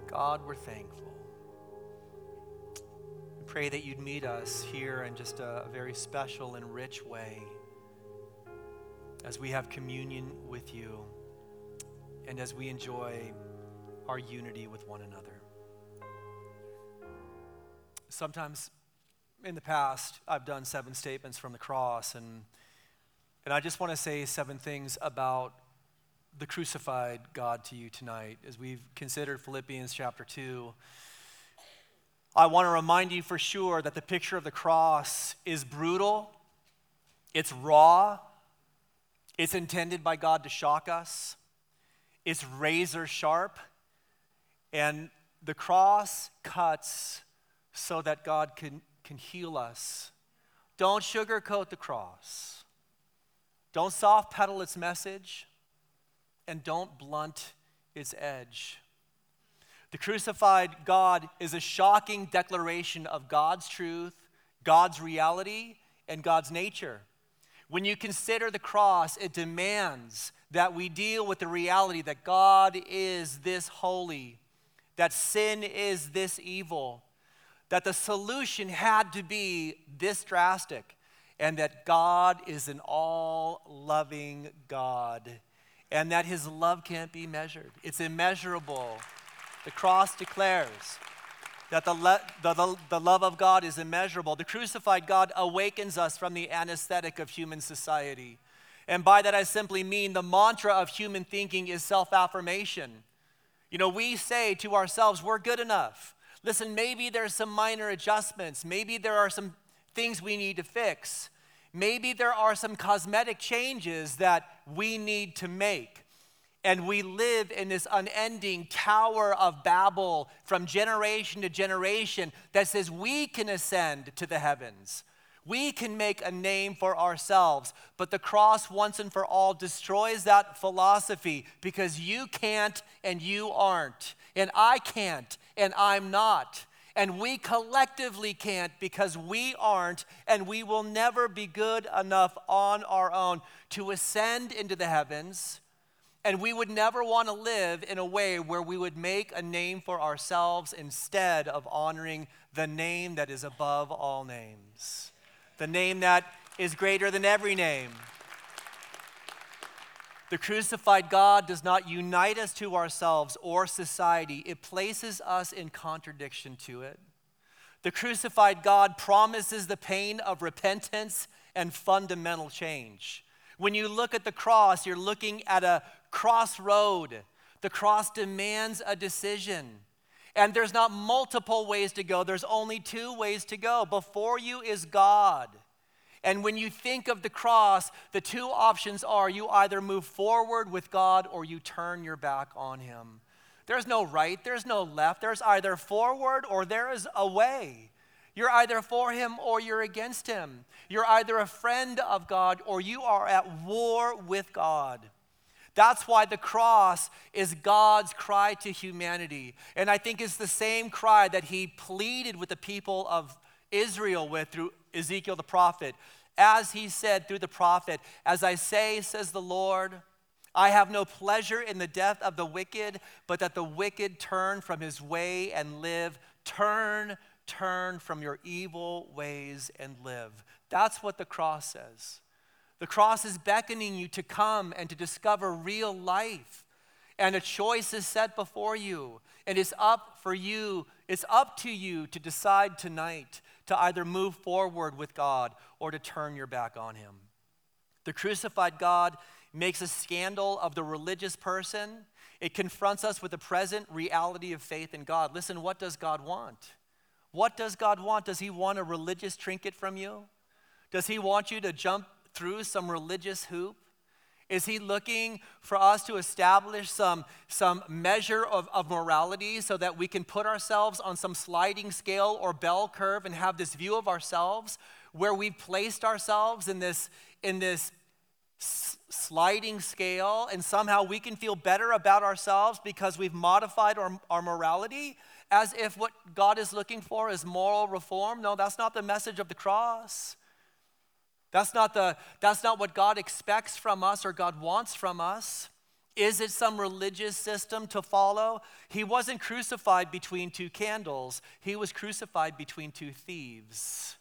God, we're thankful. We pray that you'd meet us here in just a, a very special and rich way as we have communion with you and as we enjoy our unity with one another. Sometimes in the past, I've done seven statements from the cross, and, and I just want to say seven things about the crucified God to you tonight as we've considered Philippians chapter 2. I want to remind you for sure that the picture of the cross is brutal, it's raw, it's intended by God to shock us, it's razor sharp, and the cross cuts so that God can, can heal us. Don't sugarcoat the cross. Don't soft pedal its message. And don't blunt its edge. The crucified God is a shocking declaration of God's truth, God's reality, and God's nature. When you consider the cross, it demands that we deal with the reality that God is this holy, that sin is this evil, that the solution had to be this drastic, and that God is an all loving God, and that his love can't be measured. It's immeasurable. The cross declares that the, le- the, the, the, love of God is immeasurable. The crucified God awakens us from the anesthetic of human society. And by that, I simply mean the mantra of human thinking is self affirmation. You know, we say to ourselves, we're good enough. Listen, maybe there's some minor adjustments. Maybe there are some things we need to fix. Maybe there are some cosmetic changes that we need to make. And we live in this unending tower of Babel from generation to generation that says we can ascend to the heavens. We can make a name for ourselves, but the cross once and for all destroys that philosophy because you can't and you aren't, and I can't and I'm not. And we collectively can't because we aren't, and we will never be good enough on our own to ascend into the heavens. And we would never want to live in a way where we would make a name for ourselves instead of honoring the name that is above all names, the name that is greater than every name. The crucified God does not unite us to ourselves or society, it places us in contradiction to it. The crucified God promises the pain of repentance and fundamental change. When you look at the cross, you're looking at a crossroad. The cross demands a decision. And there's not multiple ways to go, there's only two ways to go. Before you is God. And when you think of the cross, the two options are you either move forward with God or you turn your back on Him. There's no right, there's no left. There's either forward or there is a way. You're either for Him or you're against Him. You're either a friend of God or you are at war with God. That's why the cross is God's cry to humanity. And I think it's the same cry that He pleaded with the people of Israel with through Ezekiel the prophet. As he said through the prophet, As I say, says the Lord, I have no pleasure in the death of the wicked, but that the wicked turn from his way and live. Turn, turn from your evil ways and live. That's what the cross says. The cross is beckoning you to come and to discover real life. And a choice is set before you. And it's up for you, it's up to you to decide tonight to either move forward with God or to turn your back on Him. The crucified God makes a scandal of the religious person. It confronts us with the present reality of faith in God. Listen, what does God want? What does God want? Does He want a religious trinket from you? Does He want you to jump through some religious hoop? Is he looking for us to establish some, some measure of, of morality so that we can put ourselves on some sliding scale or bell curve and have this view of ourselves where we've placed ourselves in this, in this sliding scale and somehow we can feel better about ourselves because we've modified our, our morality as if what God is looking for is moral reform? No, that's not the message of the cross. That's not, the, that's not what God expects from us or God wants from us. Is it some religious system to follow? He wasn't crucified between two candles, he was crucified between two thieves.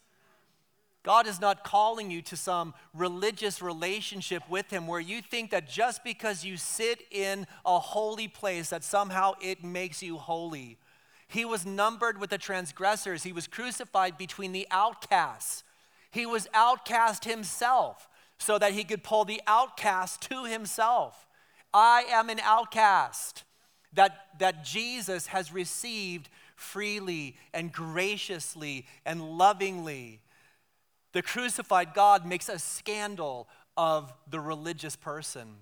God is not calling you to some religious relationship with Him where you think that just because you sit in a holy place, that somehow it makes you holy. He was numbered with the transgressors, He was crucified between the outcasts. He was outcast himself so that he could pull the outcast to himself. I am an outcast that, that Jesus has received freely and graciously and lovingly. The crucified God makes a scandal of the religious person.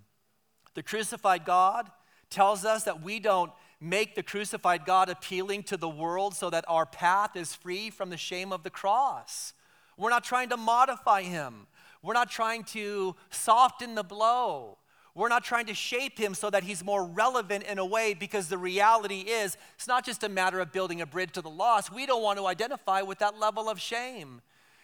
The crucified God tells us that we don't make the crucified God appealing to the world so that our path is free from the shame of the cross. We're not trying to modify him. We're not trying to soften the blow. We're not trying to shape him so that he's more relevant in a way because the reality is it's not just a matter of building a bridge to the lost. We don't want to identify with that level of shame.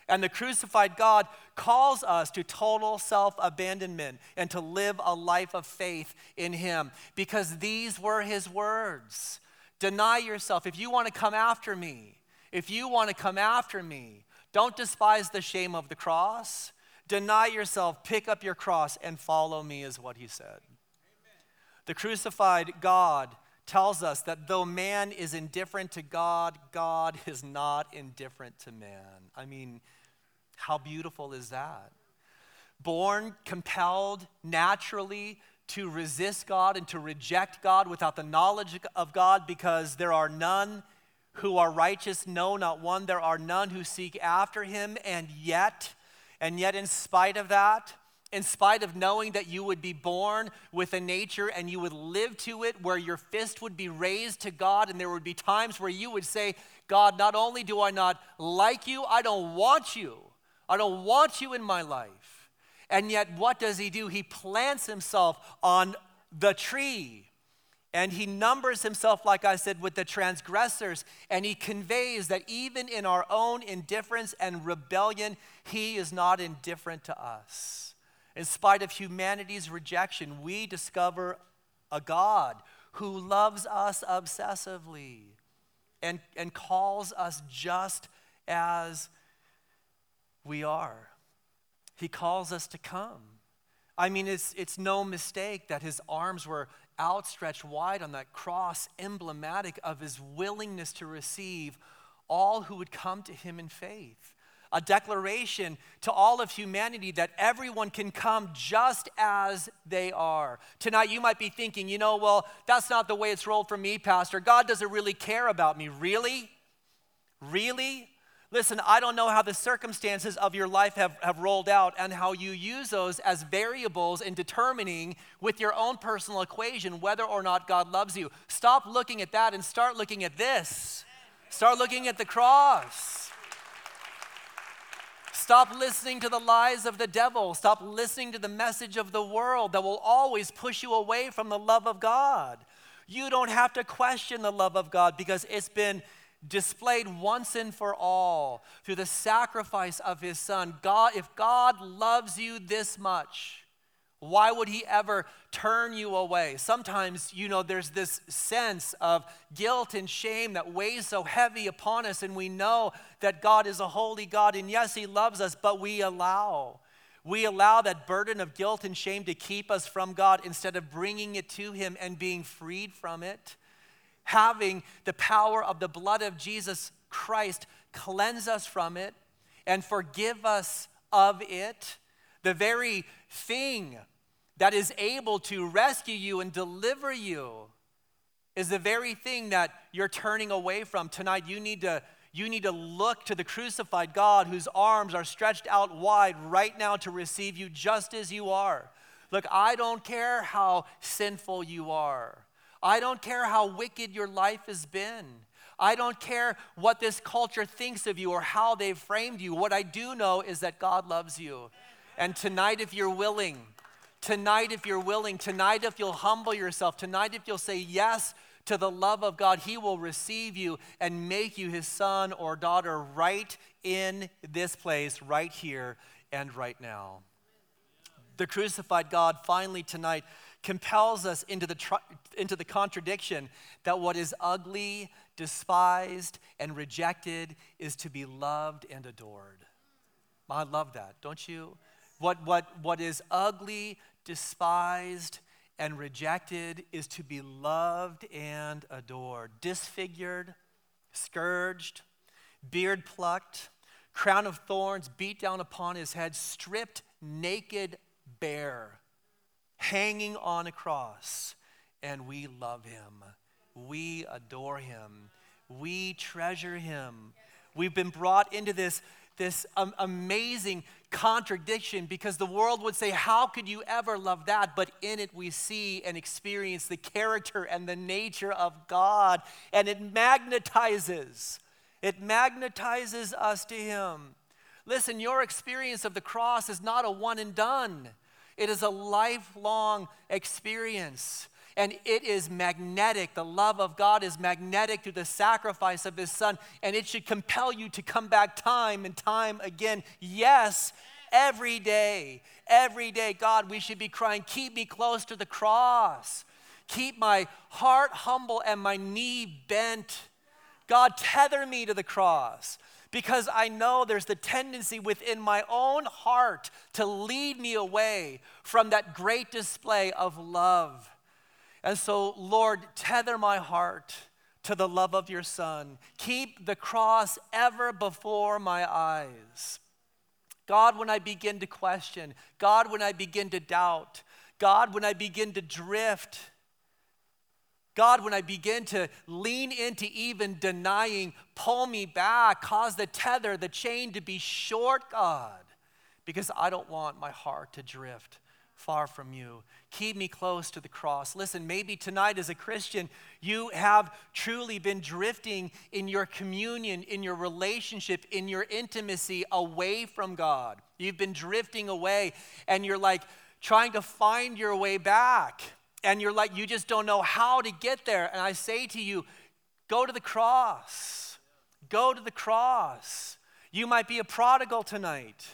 And the crucified God calls us to total self abandonment and to live a life of faith in Him because these were His words. Deny yourself. If you want to come after me, if you want to come after me, don't despise the shame of the cross. Deny yourself, pick up your cross, and follow me, is what he said. Amen. The crucified God tells us that though man is indifferent to God, God is not indifferent to man. I mean, how beautiful is that? Born, compelled, naturally to resist God and to reject God without the knowledge of God because there are none who are righteous, no, not one. There are none who seek after him, and yet, and yet, in spite of that, in spite of knowing that you would be born with a nature and you would live to it where your fist would be raised to God, and there would be times where you would say, God, not only do I not like you, I don't want you. I don't want you in my life. And yet, what does he do? He plants himself on the tree and he numbers himself, like I said, with the transgressors. And he conveys that even in our own indifference and rebellion, he is not indifferent to us. In spite of humanity's rejection, we discover a God who loves us obsessively and, and calls us just as we are. He calls us to come. I mean, it's, it's no mistake that his arms were outstretched wide on that cross, emblematic of his willingness to receive all who would come to him in faith. A declaration to all of humanity that everyone can come just as they are. Tonight, you might be thinking, you know, well, that's not the way it's rolled for me, Pastor. God doesn't really care about me. Really? Really? Listen, I don't know how the circumstances of your life have, have rolled out and how you use those as variables in determining with your own personal equation whether or not God loves you. Stop looking at that and start looking at this. Start looking at the cross. Stop listening to the lies of the devil. Stop listening to the message of the world that will always push you away from the love of God. You don't have to question the love of God because it's been displayed once and for all through the sacrifice of his son. God, if God loves you this much, why would he ever turn you away? Sometimes, you know, there's this sense of guilt and shame that weighs so heavy upon us, and we know that God is a holy God, and yes, he loves us, but we allow. We allow that burden of guilt and shame to keep us from God instead of bringing it to Him and being freed from it having the power of the blood of Jesus Christ cleanse us from it and forgive us of it, the very thing that is able to rescue you and deliver you is the very thing that you're turning away from. Tonight, you need to. You need to look to the crucified God whose arms are stretched out wide right now to receive you just as you are. Look, I don't care how sinful you are. I don't care how wicked your life has been. I don't care what this culture thinks of you or how they've framed you. What I do know is that God loves you. And tonight, if you're willing, tonight, if you're willing, tonight, if you'll humble yourself, tonight, if you'll say yes to the love of God, He will receive you and make you His son or daughter right in this place, right here and right now. The crucified God finally tonight compels us into the, into the contradiction that what is ugly, despised, and rejected is to be loved and adored. I love that, don't you? What, what, what is ugly, despised, and rejected is to be loved and adored. Disfigured, scourged, beard plucked, crown of thorns beat down upon his head, stripped naked, bare, hanging on a cross. And we love him. We adore him. We treasure him. We've been brought into this, this um, amazing contradiction because the world would say, How could you ever love that? But in it, we see and experience the character and the nature of God, and it magnetizes. It magnetizes us to Him. Listen, your experience of the cross is not a one and done, it is a lifelong experience. And it is magnetic. The love of God is magnetic through the sacrifice of His Son, and it should compel you to come back time and time again. Yes, every day. Every day, God, we should be crying, Keep me close to the cross. Keep my heart humble and my knee bent. God, tether me to the cross because I know there's the tendency within my own heart to lead me away from that great display of love. And so, Lord, tether my heart to the love of your Son. Keep the cross ever before my eyes. God, when I begin to question, God, when I begin to doubt, God, when I begin to drift, God, when I begin to lean into even denying, pull me back, cause the tether, the chain to be short, God, because I don't want my heart to drift far from you. Keep me close to the cross. Listen, maybe tonight as a Christian, you have truly been drifting in your communion, in your relationship, in your intimacy away from God. You've been drifting away and you're like trying to find your way back and you're like, you just don't know how to get there. And I say to you, go to the cross. Go to the cross. You might be a prodigal tonight.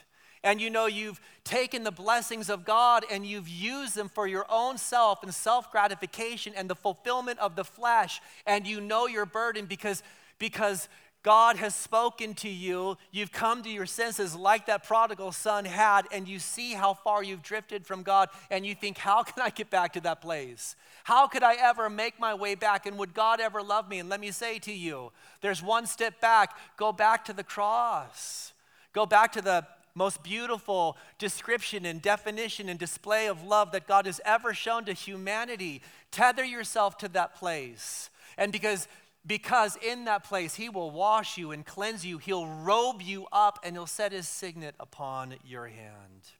And you know you've taken the blessings of God and you've used them for your own self and self gratification and the fulfillment of the flesh. And you know your burden because, because God has spoken to you. You've come to your senses like that prodigal son had, and you see how far you've drifted from God, and you think, How can I get back to that place? How could I ever make my way back? And would God ever love me? And let me say to you, there's one step back. Go back to the cross. Go back to the most beautiful description and definition and display of love that God has ever shown to humanity. Tether yourself to that place. And because because in that place he will wash you and cleanse you. He'll robe you up and he'll set his signet upon your hand.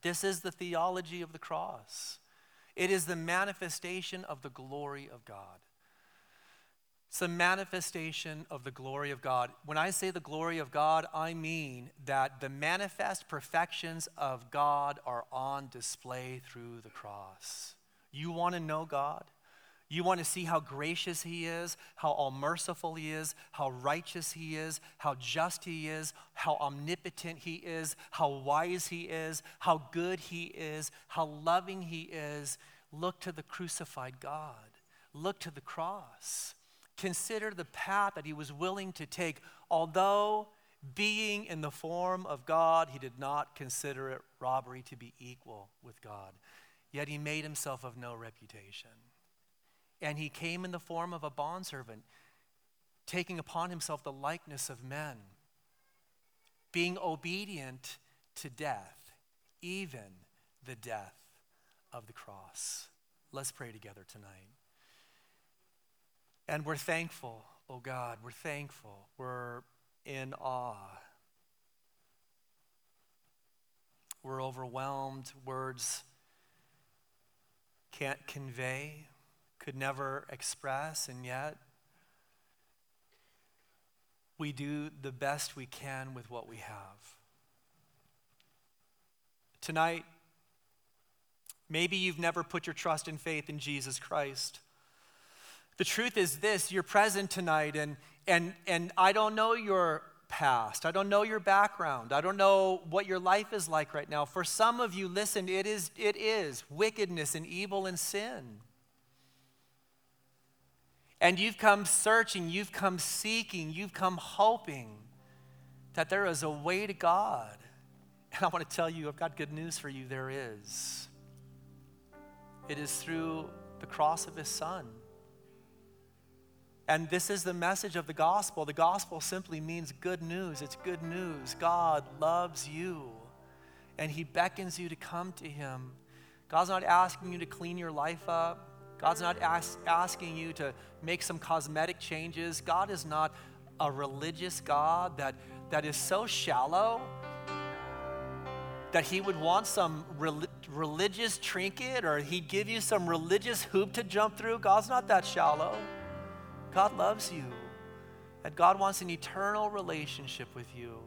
This is the theology of the cross. It is the manifestation of the glory of God. It's the manifestation of the glory of God. When I say the glory of God, I mean that the manifest perfections of God are on display through the cross. You want to know God? You want to see how gracious He is, how all merciful He is, how righteous He is, how just He is, how omnipotent He is, how wise He is, how good He is, how loving He is. Look to the crucified God. Look to the cross. Consider the path that He was willing to take. Although being in the form of God, He did not consider it robbery to be equal with God. Yet He made Himself of no reputation and he came in the form of a bondservant, taking upon himself the likeness of men, being obedient to death, even the death of the cross. Let's pray together tonight. And we're thankful, oh God, we're thankful. We're in awe. We're overwhelmed. Words can't convey, could never express, and yet we do the best we can with what we have. Tonight, maybe you've never put your trust and faith in Jesus Christ. The truth is this you're present tonight, and, and, and I don't know your past. I don't know your background. I don't know what your life is like right now. For some of you, listen, it is, it is wickedness and evil and sin. And you've come searching, you've come seeking, you've come hoping that there is a way to God. And I want to tell you, I've got good news for you. There is. It is through the cross of His Son. And this is the message of the gospel. The gospel simply means good news. It's good news. God loves you, and He beckons you to come to Him. God's not asking you to clean your life up. God's not ask, asking you to make some cosmetic changes. God is not a religious God that, that is so shallow that he would want some re- religious trinket or he'd give you some religious hoop to jump through. God's not that shallow. God loves you. And God wants an eternal relationship with you.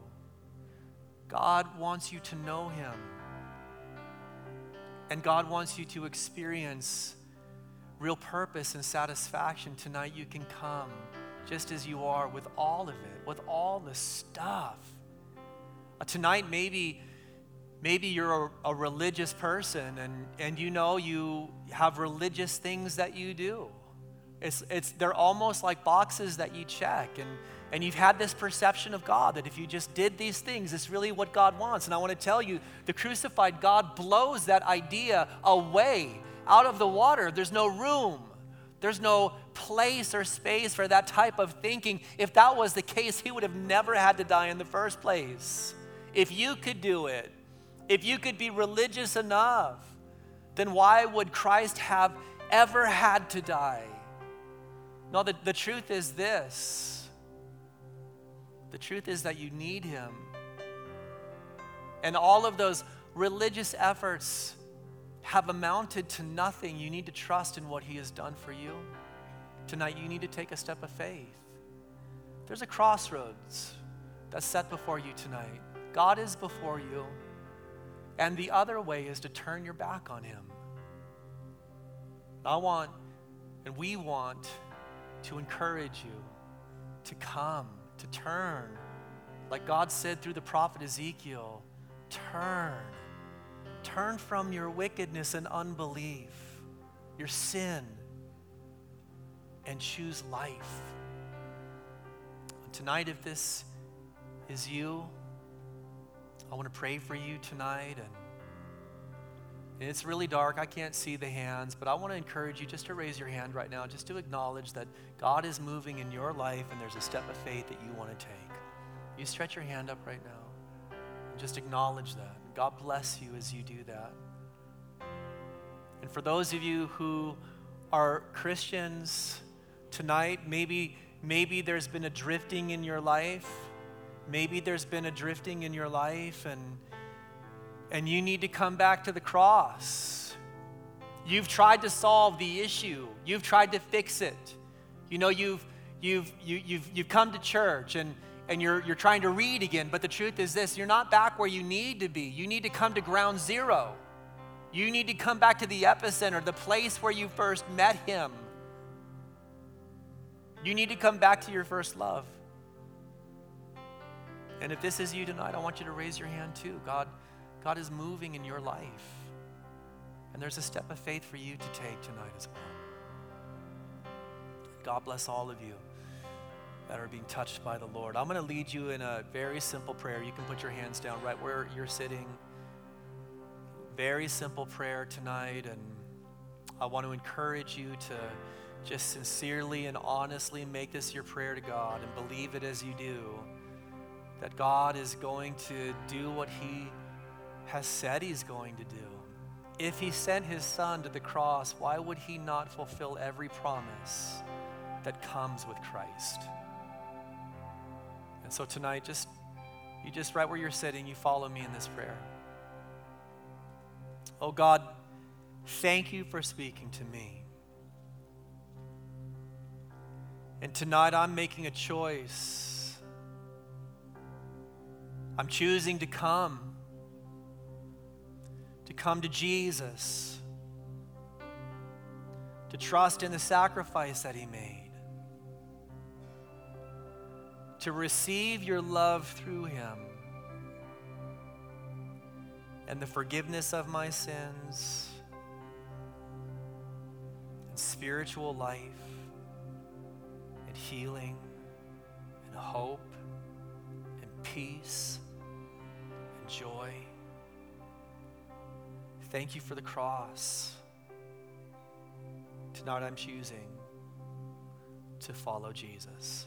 God wants you to know him. And God wants you to experience real purpose and satisfaction, tonight you can come just as you are with all of it, with all the stuff. Uh, tonight, maybe, maybe you're a, a religious person and, and you know you have religious things that you do. It's, it's, they're almost like boxes that you check. And, and you've had this perception of God that if you just did these things, it's really what God wants. And I want to tell you, the crucified God blows that idea away out of the water. There's no room. There's no place or space for that type of thinking. If that was the case, he would have never had to die in the first place. If you could do it, if you could be religious enough, then why would Christ have ever had to die? No, the, the truth is this the truth is that you need him. And all of those religious efforts have amounted to nothing, you need to trust in what He has done for you. Tonight, you need to take a step of faith. There's a crossroads that's set before you tonight. God is before you. And the other way is to turn your back on Him. I want, and we want, to encourage you to come, to turn. Like God said through the prophet Ezekiel, turn Turn from your wickedness and unbelief, your sin, and choose life. Tonight, if this is you, I want to pray for you tonight. And, it's really dark. I can't see the hands, but I want to encourage you just to raise your hand right now, just to acknowledge that God is moving in your life and there's a step of faith that you want to take. You stretch your hand up right now. And just acknowledge that. God bless you as you do that. And for those of you who are Christians tonight, maybe, maybe there's been a drifting in your life. Maybe there's been a drifting in your life, and, and you need to come back to the cross. You've tried to solve the issue, you've tried to fix it. You know, you've, you've, you, you've, you've come to church and and you're, you're trying to read again. But the truth is this you're not back where you need to be. You need to come to ground zero. You need to come back to the epicenter, the place where you first met Him. You need to come back to your first love. And if this is you tonight, I want you to raise your hand too. God, God is moving in your life. And there's a step of faith for you to take tonight as well. God bless all of you that are being touched by the Lord. I'm going to lead you in a very simple prayer. You can put your hands down right where you're sitting. Very simple prayer tonight. And I want to encourage you to just sincerely and honestly make this your prayer to God and believe it as you do that God is going to do what He has said He's going to do. If He sent His Son to the cross, why would He not fulfill every promise that comes with Christ? And so tonight, just you just right where you're sitting, you follow me in this prayer. Oh God, Thank you for speaking to me. And tonight I'm making a choice. I'm choosing to come, to come to Jesus, to trust in the sacrifice that He made, to receive your love through Him and the forgiveness of my sins and spiritual life and healing and hope and peace and joy. Thank you for the cross. Tonight I'm choosing to follow Jesus.